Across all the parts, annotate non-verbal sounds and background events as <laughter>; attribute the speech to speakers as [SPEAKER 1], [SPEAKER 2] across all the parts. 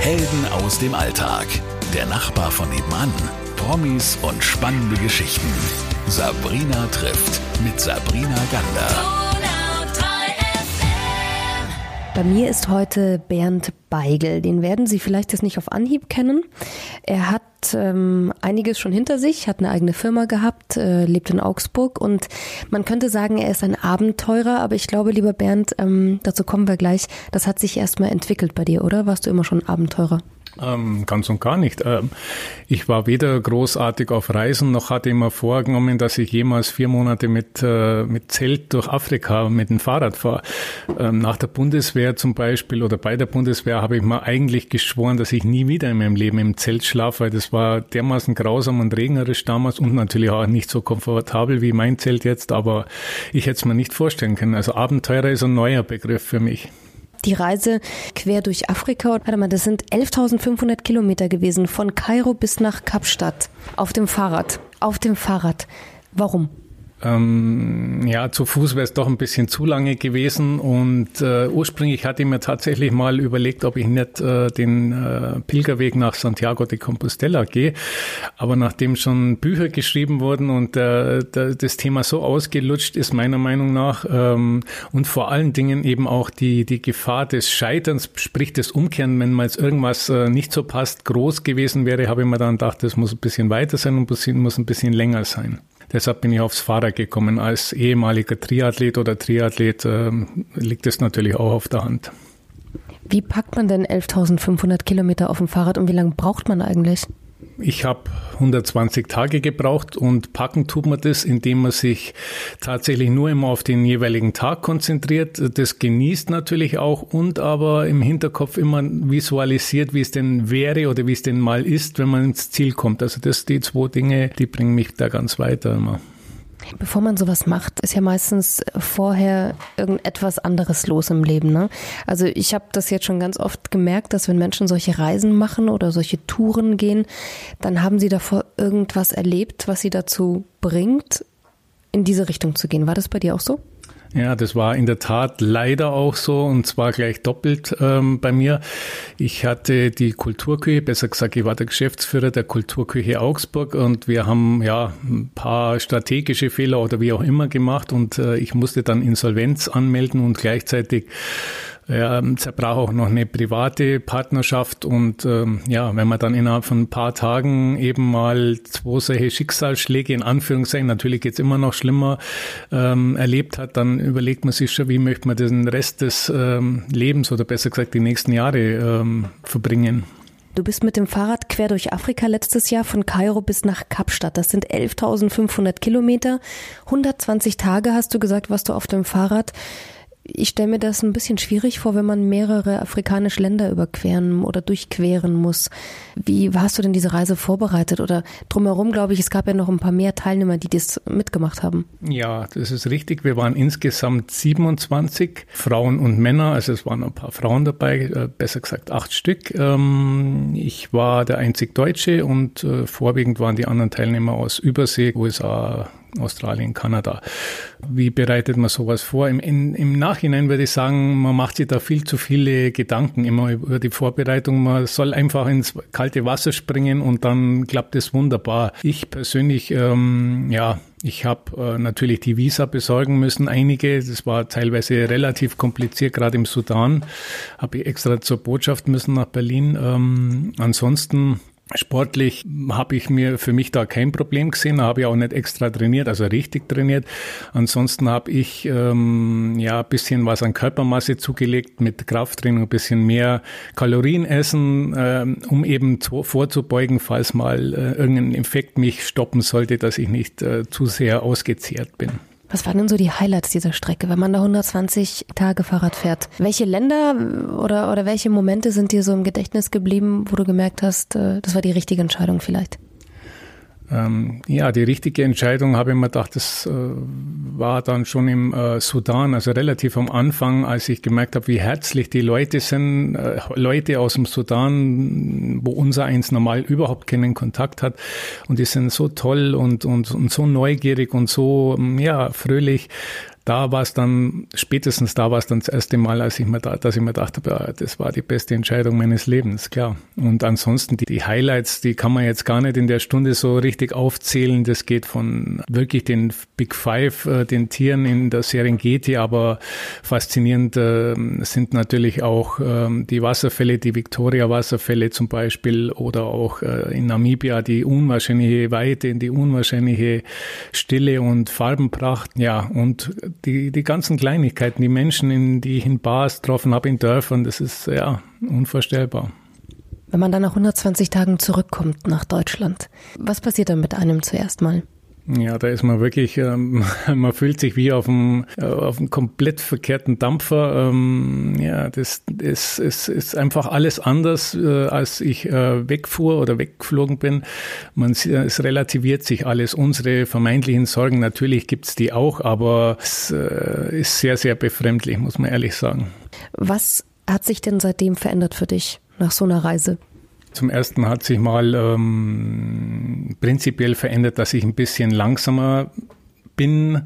[SPEAKER 1] Helden aus dem Alltag. Der Nachbar von nebenan. Promis und spannende Geschichten. Sabrina trifft mit Sabrina Gander.
[SPEAKER 2] Bei mir ist heute Bernd Beigel. Den werden Sie vielleicht jetzt nicht auf Anhieb kennen. Er hat ähm, einiges schon hinter sich, hat eine eigene Firma gehabt, äh, lebt in Augsburg und man könnte sagen, er ist ein Abenteurer, aber ich glaube, lieber Bernd, ähm, dazu kommen wir gleich, das hat sich erstmal entwickelt bei dir, oder? Warst du immer schon Abenteurer?
[SPEAKER 3] Ähm, ganz und gar nicht. Ähm, ich war weder großartig auf Reisen, noch hatte ich mir vorgenommen, dass ich jemals vier Monate mit, äh, mit Zelt durch Afrika mit dem Fahrrad fahre. Ähm, nach der Bundeswehr zum Beispiel oder bei der Bundeswehr habe ich mir eigentlich geschworen, dass ich nie wieder in meinem Leben im Zelt schlafe, weil das war dermaßen grausam und regnerisch damals und natürlich auch nicht so komfortabel wie mein Zelt jetzt, aber ich hätte es mir nicht vorstellen können. Also Abenteurer ist ein neuer Begriff für mich
[SPEAKER 2] die Reise quer durch Afrika. Warte mal, das sind 11.500 Kilometer gewesen, von Kairo bis nach Kapstadt. Auf dem Fahrrad. Auf dem Fahrrad. Warum?
[SPEAKER 3] Ähm, ja, zu Fuß wäre es doch ein bisschen zu lange gewesen und äh, ursprünglich hatte ich mir tatsächlich mal überlegt, ob ich nicht äh, den äh, Pilgerweg nach Santiago de Compostela gehe. Aber nachdem schon Bücher geschrieben wurden und äh, das Thema so ausgelutscht ist, meiner Meinung nach, ähm, und vor allen Dingen eben auch die, die Gefahr des Scheiterns, sprich des Umkehren, wenn mal jetzt irgendwas äh, nicht so passt, groß gewesen wäre, habe ich mir dann gedacht, das muss ein bisschen weiter sein und muss ein bisschen länger sein. Deshalb bin ich aufs Fahrrad gekommen. Als ehemaliger Triathlet oder Triathlet äh, liegt es natürlich auch auf der Hand.
[SPEAKER 2] Wie packt man denn 11.500 Kilometer auf dem Fahrrad und wie lange braucht man eigentlich?
[SPEAKER 3] Ich habe 120 Tage gebraucht und packen tut man das, indem man sich tatsächlich nur immer auf den jeweiligen Tag konzentriert. Das genießt natürlich auch und aber im Hinterkopf immer visualisiert, wie es denn wäre oder wie es denn mal ist, wenn man ins Ziel kommt. Also das die zwei Dinge, die bringen mich da ganz weiter immer.
[SPEAKER 2] Bevor man sowas macht, ist ja meistens vorher irgendetwas anderes los im Leben. Ne? Also ich habe das jetzt schon ganz oft gemerkt, dass wenn Menschen solche Reisen machen oder solche Touren gehen, dann haben sie davor irgendwas erlebt, was sie dazu bringt, in diese Richtung zu gehen. War das bei dir auch so?
[SPEAKER 3] Ja, das war in der Tat leider auch so und zwar gleich doppelt ähm, bei mir. Ich hatte die Kulturküche, besser gesagt, ich war der Geschäftsführer der Kulturküche Augsburg und wir haben ja ein paar strategische Fehler oder wie auch immer gemacht und äh, ich musste dann Insolvenz anmelden und gleichzeitig ja, zerbrach auch noch eine private Partnerschaft und ähm, ja, wenn man dann innerhalb von ein paar Tagen eben mal zwei solche Schicksalsschläge in Anführungszeichen, natürlich geht's immer noch schlimmer, ähm, erlebt hat, dann überlegt man sich schon, wie möchte man den Rest des ähm, Lebens oder besser gesagt die nächsten Jahre ähm, verbringen.
[SPEAKER 2] Du bist mit dem Fahrrad quer durch Afrika letztes Jahr von Kairo bis nach Kapstadt. Das sind 11.500 Kilometer. 120 Tage hast du gesagt, warst du auf dem Fahrrad ich stelle mir das ein bisschen schwierig vor, wenn man mehrere afrikanische Länder überqueren oder durchqueren muss. Wie hast du denn diese Reise vorbereitet? Oder drumherum, glaube ich, es gab ja noch ein paar mehr Teilnehmer, die das mitgemacht haben.
[SPEAKER 3] Ja, das ist richtig. Wir waren insgesamt 27 Frauen und Männer. Also es waren ein paar Frauen dabei, äh, besser gesagt acht Stück. Ähm, ich war der einzig Deutsche und äh, vorwiegend waren die anderen Teilnehmer aus Übersee, USA, Australien, Kanada. Wie bereitet man sowas vor? Im, in, Im Nachhinein würde ich sagen, man macht sich da viel zu viele Gedanken immer über die Vorbereitung. Man soll einfach ins kalte Wasser springen und dann klappt es wunderbar. Ich persönlich, ähm, ja, ich habe äh, natürlich die Visa besorgen müssen, einige. Das war teilweise relativ kompliziert, gerade im Sudan. Habe ich extra zur Botschaft müssen nach Berlin. Ähm, ansonsten Sportlich habe ich mir für mich da kein Problem gesehen, habe ich auch nicht extra trainiert, also richtig trainiert. Ansonsten habe ich ähm, ja ein bisschen was an Körpermasse zugelegt mit Krafttraining, ein bisschen mehr Kalorien essen, ähm, um eben zu, vorzubeugen, falls mal äh, irgendein Infekt mich stoppen sollte, dass ich nicht äh, zu sehr ausgezehrt bin.
[SPEAKER 2] Was waren denn so die Highlights dieser Strecke, wenn man da 120 Tage Fahrrad fährt? Welche Länder oder, oder welche Momente sind dir so im Gedächtnis geblieben, wo du gemerkt hast, äh, das war die richtige Entscheidung vielleicht?
[SPEAKER 3] Ähm, ja, die richtige Entscheidung habe ich mir gedacht, das äh, war dann schon im äh, Sudan, also relativ am Anfang, als ich gemerkt habe, wie herzlich die Leute sind, äh, Leute aus dem Sudan, wo unser eins normal überhaupt keinen Kontakt hat. Und die sind so toll und, und, und so neugierig und so, ja, fröhlich da war es dann, spätestens da war es dann das erste Mal, als ich mir da, dass ich mir dachte, das war die beste Entscheidung meines Lebens, klar. Und ansonsten die, die Highlights, die kann man jetzt gar nicht in der Stunde so richtig aufzählen. Das geht von wirklich den Big Five, äh, den Tieren in der Serengeti, aber faszinierend äh, sind natürlich auch äh, die Wasserfälle, die Victoria-Wasserfälle zum Beispiel oder auch äh, in Namibia die unwahrscheinliche Weite, die unwahrscheinliche Stille und Farbenpracht. Ja, und die, die ganzen Kleinigkeiten, die Menschen, in, die ich in Bars getroffen habe, in Dörfern, das ist ja unvorstellbar.
[SPEAKER 2] Wenn man dann nach 120 Tagen zurückkommt nach Deutschland, was passiert dann mit einem zuerst mal?
[SPEAKER 3] Ja, da ist man wirklich, ähm, <laughs> man fühlt sich wie auf einem, äh, auf einem komplett verkehrten Dampfer. Ähm, ja, das, das, es ist einfach alles anders, äh, als ich äh, wegfuhr oder weggeflogen bin. Man, es relativiert sich alles. Unsere vermeintlichen Sorgen, natürlich gibt's die auch, aber es äh, ist sehr, sehr befremdlich, muss man ehrlich sagen.
[SPEAKER 2] Was hat sich denn seitdem verändert für dich nach so einer Reise?
[SPEAKER 3] Zum ersten hat sich mal ähm, prinzipiell verändert, dass ich ein bisschen langsamer bin,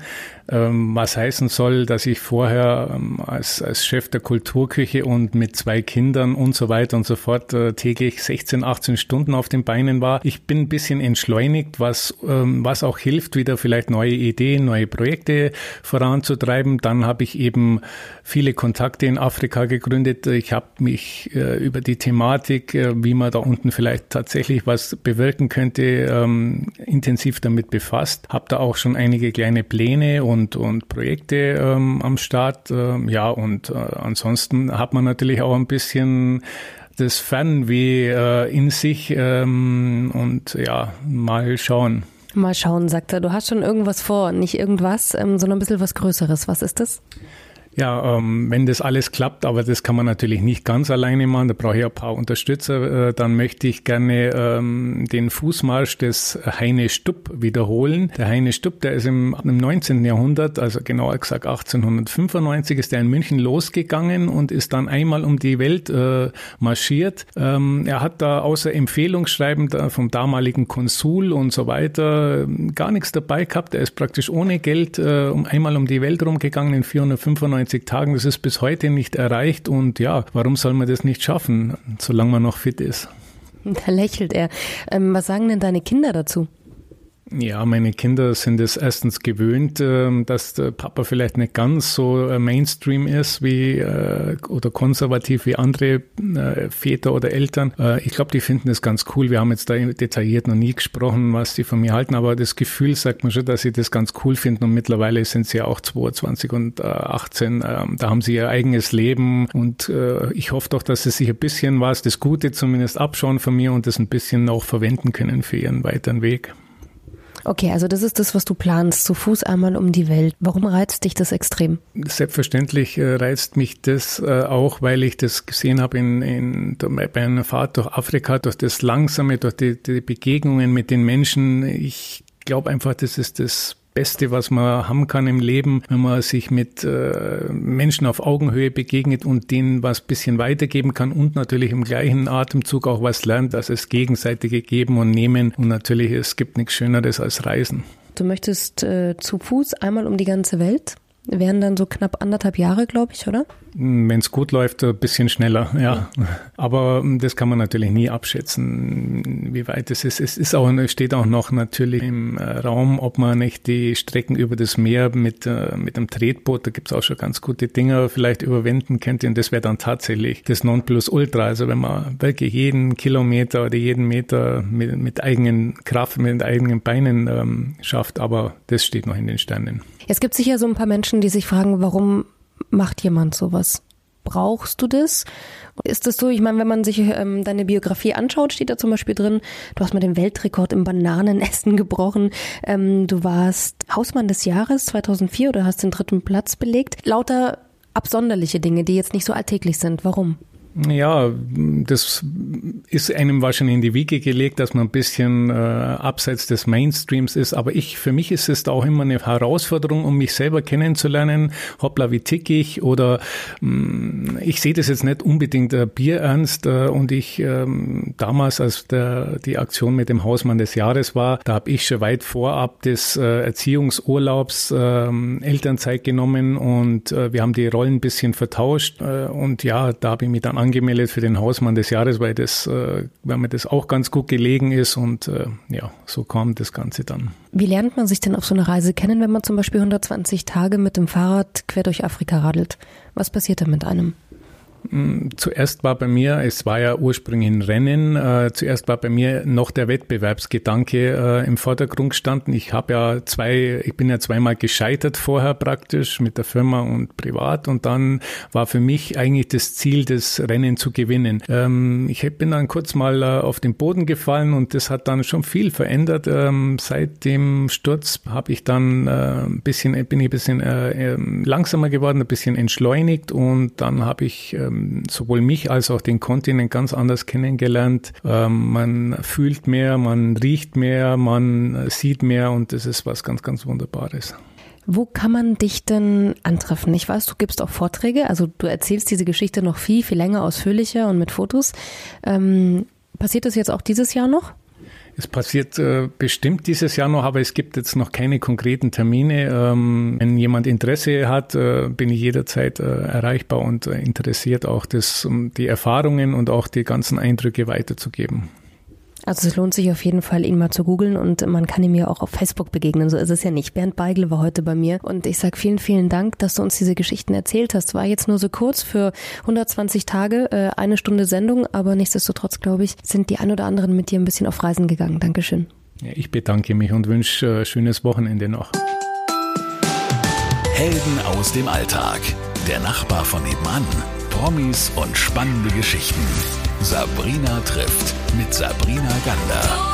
[SPEAKER 3] ähm, was heißen soll, dass ich vorher ähm, als, als Chef der Kulturküche und mit zwei Kindern und so weiter und so fort äh, täglich 16, 18 Stunden auf den Beinen war. Ich bin ein bisschen entschleunigt, was, ähm, was auch hilft, wieder vielleicht neue Ideen, neue Projekte voranzutreiben. Dann habe ich eben viele Kontakte in Afrika gegründet. Ich habe mich äh, über die Thematik, äh, wie man da unten vielleicht tatsächlich was bewirken könnte, ähm, intensiv damit befasst. Habe da auch schon einige kleine Pläne und, und Projekte ähm, am Start. Ähm, ja, und äh, ansonsten hat man natürlich auch ein bisschen das Fernweh äh, in sich ähm, und ja, mal schauen.
[SPEAKER 2] Mal schauen, sagt er. Du hast schon irgendwas vor, nicht irgendwas, ähm, sondern ein bisschen was Größeres. Was ist das?
[SPEAKER 3] Ja, ähm, wenn das alles klappt, aber das kann man natürlich nicht ganz alleine machen, da brauche ich ein paar Unterstützer, äh, dann möchte ich gerne ähm, den Fußmarsch des Heine Stupp wiederholen. Der Heine Stupp, der ist im, im 19. Jahrhundert, also genauer gesagt 1895, ist er in München losgegangen und ist dann einmal um die Welt äh, marschiert. Ähm, er hat da außer Empfehlungsschreiben da vom damaligen Konsul und so weiter gar nichts dabei gehabt. Er ist praktisch ohne Geld äh, um einmal um die Welt rumgegangen in 495 90 Tagen, das ist bis heute nicht erreicht. Und ja, warum soll man das nicht schaffen, solange man noch fit ist?
[SPEAKER 2] Da lächelt er. Ähm, was sagen denn deine Kinder dazu?
[SPEAKER 3] Ja, meine Kinder sind es erstens gewöhnt, ähm, dass der Papa vielleicht nicht ganz so äh, Mainstream ist wie äh, oder konservativ wie andere äh, Väter oder Eltern. Ich glaube, die finden es ganz cool. Wir haben jetzt da detailliert noch nie gesprochen, was die von mir halten, aber das Gefühl sagt mir schon, dass sie das ganz cool finden und mittlerweile sind sie ja auch 22 und 18. Ähm, da haben sie ihr eigenes Leben und ich hoffe doch, dass sie sich ein bisschen was, das Gute zumindest abschauen von mir und das ein bisschen auch verwenden können für ihren weiteren Weg.
[SPEAKER 2] Okay, also das ist das, was du planst, zu Fuß einmal um die Welt. Warum reizt dich das extrem?
[SPEAKER 3] Selbstverständlich äh, reizt mich das äh, auch, weil ich das gesehen habe in, in, bei einer Fahrt durch Afrika, durch das Langsame, durch die, die Begegnungen mit den Menschen. Ich glaube einfach, das ist das Beste, was man haben kann im Leben, wenn man sich mit äh, Menschen auf Augenhöhe begegnet und denen was bisschen weitergeben kann und natürlich im gleichen Atemzug auch was lernt, dass es gegenseitige Geben und Nehmen und natürlich es gibt nichts Schöneres als Reisen.
[SPEAKER 2] Du möchtest äh, zu Fuß einmal um die ganze Welt? Wären dann so knapp anderthalb Jahre, glaube ich, oder?
[SPEAKER 3] Wenn es gut läuft, ein bisschen schneller, ja. Aber hm, das kann man natürlich nie abschätzen, wie weit es ist. Es ist auch, steht auch noch natürlich im äh, Raum, ob man nicht die Strecken über das Meer mit, äh, mit einem Tretboot, da gibt es auch schon ganz gute Dinger, vielleicht überwinden könnte. Und das wäre dann tatsächlich das Nonplusultra. Also wenn man wirklich jeden Kilometer oder jeden Meter mit, mit eigenen Kraft, mit eigenen Beinen ähm, schafft. Aber das steht noch in den Sternen.
[SPEAKER 2] Es gibt sicher so ein paar Menschen, die sich fragen, warum macht jemand sowas? Brauchst du das? Ist das so? Ich meine, wenn man sich ähm, deine Biografie anschaut, steht da zum Beispiel drin, du hast mal den Weltrekord im Bananenessen <laughs> gebrochen. Ähm, du warst Hausmann des Jahres 2004 oder hast den dritten Platz belegt. Lauter absonderliche Dinge, die jetzt nicht so alltäglich sind. Warum?
[SPEAKER 3] Ja, das ist einem wahrscheinlich in die Wiege gelegt, dass man ein bisschen äh, abseits des Mainstreams ist. Aber ich, für mich ist es auch immer eine Herausforderung, um mich selber kennenzulernen. Hoppla, wie tick ich? Oder mh, mm, ich sehe das jetzt nicht unbedingt äh, bierernst. Äh, und ich ähm, damals, als der, die Aktion mit dem Hausmann des Jahres war, da habe ich schon weit vorab des äh, Erziehungsurlaubs äh, Elternzeit genommen und äh, wir haben die Rollen ein bisschen vertauscht. Äh, und ja, da habe ich mich dann angemeldet für den Hausmann des Jahres, weil das, äh, weil mir das auch ganz gut gelegen ist und äh, ja, so kam das Ganze dann.
[SPEAKER 2] Wie lernt man sich denn auf so einer Reise kennen, wenn man zum Beispiel 120 Tage mit dem Fahrrad quer durch Afrika radelt? Was passiert da mit einem?
[SPEAKER 3] Hm, zuerst war bei mir, es war ja ursprünglich ein Rennen, äh, zuerst war bei mir noch der Wettbewerbsgedanke äh, im Vordergrund gestanden. Ich habe ja zwei, ich bin ja zweimal gescheitert vorher praktisch mit der Firma und privat und dann war für mich eigentlich das Ziel, das Rennen zu gewinnen. Ähm, ich bin dann kurz mal äh, auf den Boden gefallen und das hat dann schon viel verändert. Ähm, seit dem Sturz habe ich dann äh, ein bisschen, bin ich ein bisschen äh, ähm, langsamer geworden, ein bisschen entschleunigt und dann habe ich ähm, sowohl mich als auch den Kontinent ganz anders kennengelernt. Ähm, man fühlt mehr, man riecht mehr, man sieht mehr und das ist was ganz, ganz Wunderbares.
[SPEAKER 2] Wo kann man dich denn antreffen? Ich weiß, du gibst auch Vorträge, also du erzählst diese Geschichte noch viel, viel länger, ausführlicher und mit Fotos. Ähm, passiert das jetzt auch dieses Jahr noch?
[SPEAKER 3] Es passiert äh, bestimmt dieses Jahr noch, aber es gibt jetzt noch keine konkreten Termine. Ähm, wenn jemand Interesse hat, äh, bin ich jederzeit äh, erreichbar und äh, interessiert auch das, um die Erfahrungen und auch die ganzen Eindrücke weiterzugeben.
[SPEAKER 2] Also es lohnt sich auf jeden Fall, ihn mal zu googeln und man kann ihm ja auch auf Facebook begegnen. So ist es ja nicht. Bernd Beigel war heute bei mir und ich sage vielen, vielen Dank, dass du uns diese Geschichten erzählt hast. War jetzt nur so kurz für 120 Tage, äh, eine Stunde Sendung, aber nichtsdestotrotz, glaube ich, sind die ein oder anderen mit dir ein bisschen auf Reisen gegangen. Dankeschön.
[SPEAKER 3] Ich bedanke mich und wünsche äh, schönes Wochenende noch.
[SPEAKER 1] Helden aus dem Alltag. Der Nachbar von nebenan. Promis und spannende Geschichten. Sabrina trifft mit Sabrina Gander.